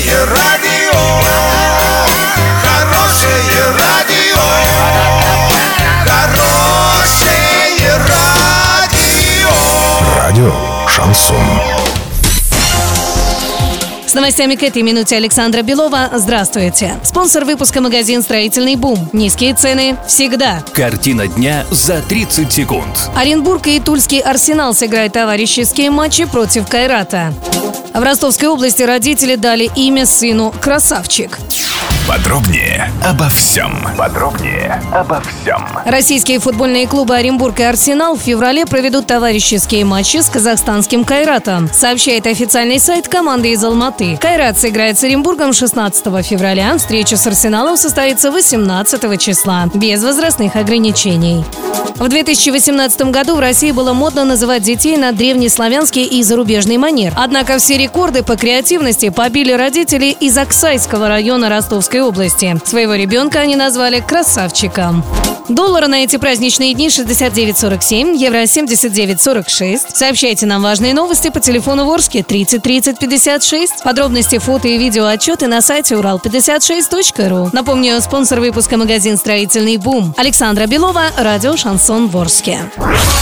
Хорошее радио, хорошее радио, хорошее радио. Радио Шансон. С новостями к этой минуте Александра Белова. Здравствуйте. Спонсор выпуска магазин «Строительный бум». Низкие цены всегда. Картина дня за 30 секунд. Оренбург и Тульский «Арсенал» сыграют товарищеские матчи против «Кайрата». В Ростовской области родители дали имя сыну «Красавчик». Подробнее обо всем. Подробнее обо всем. Российские футбольные клубы Оренбург и Арсенал в феврале проведут товарищеские матчи с казахстанским Кайратом, сообщает официальный сайт команды из Алматы. Кайрат сыграет с Оренбургом 16 февраля, встреча с Арсеналом состоится 18 числа, без возрастных ограничений. В 2018 году в России было модно называть детей на древнеславянский и зарубежный манер. Однако все рекорды по креативности побили родители из Оксайского района Ростовской области. Своего ребенка они назвали «красавчиком». Доллары на эти праздничные дни 69.47, евро 79.46. Сообщайте нам важные новости по телефону Ворске 30 30 56. Подробности, фото и видео отчеты на сайте урал56.ру. Напомню, спонсор выпуска магазин «Строительный бум». Александра Белова, радио «Шансон Ворске».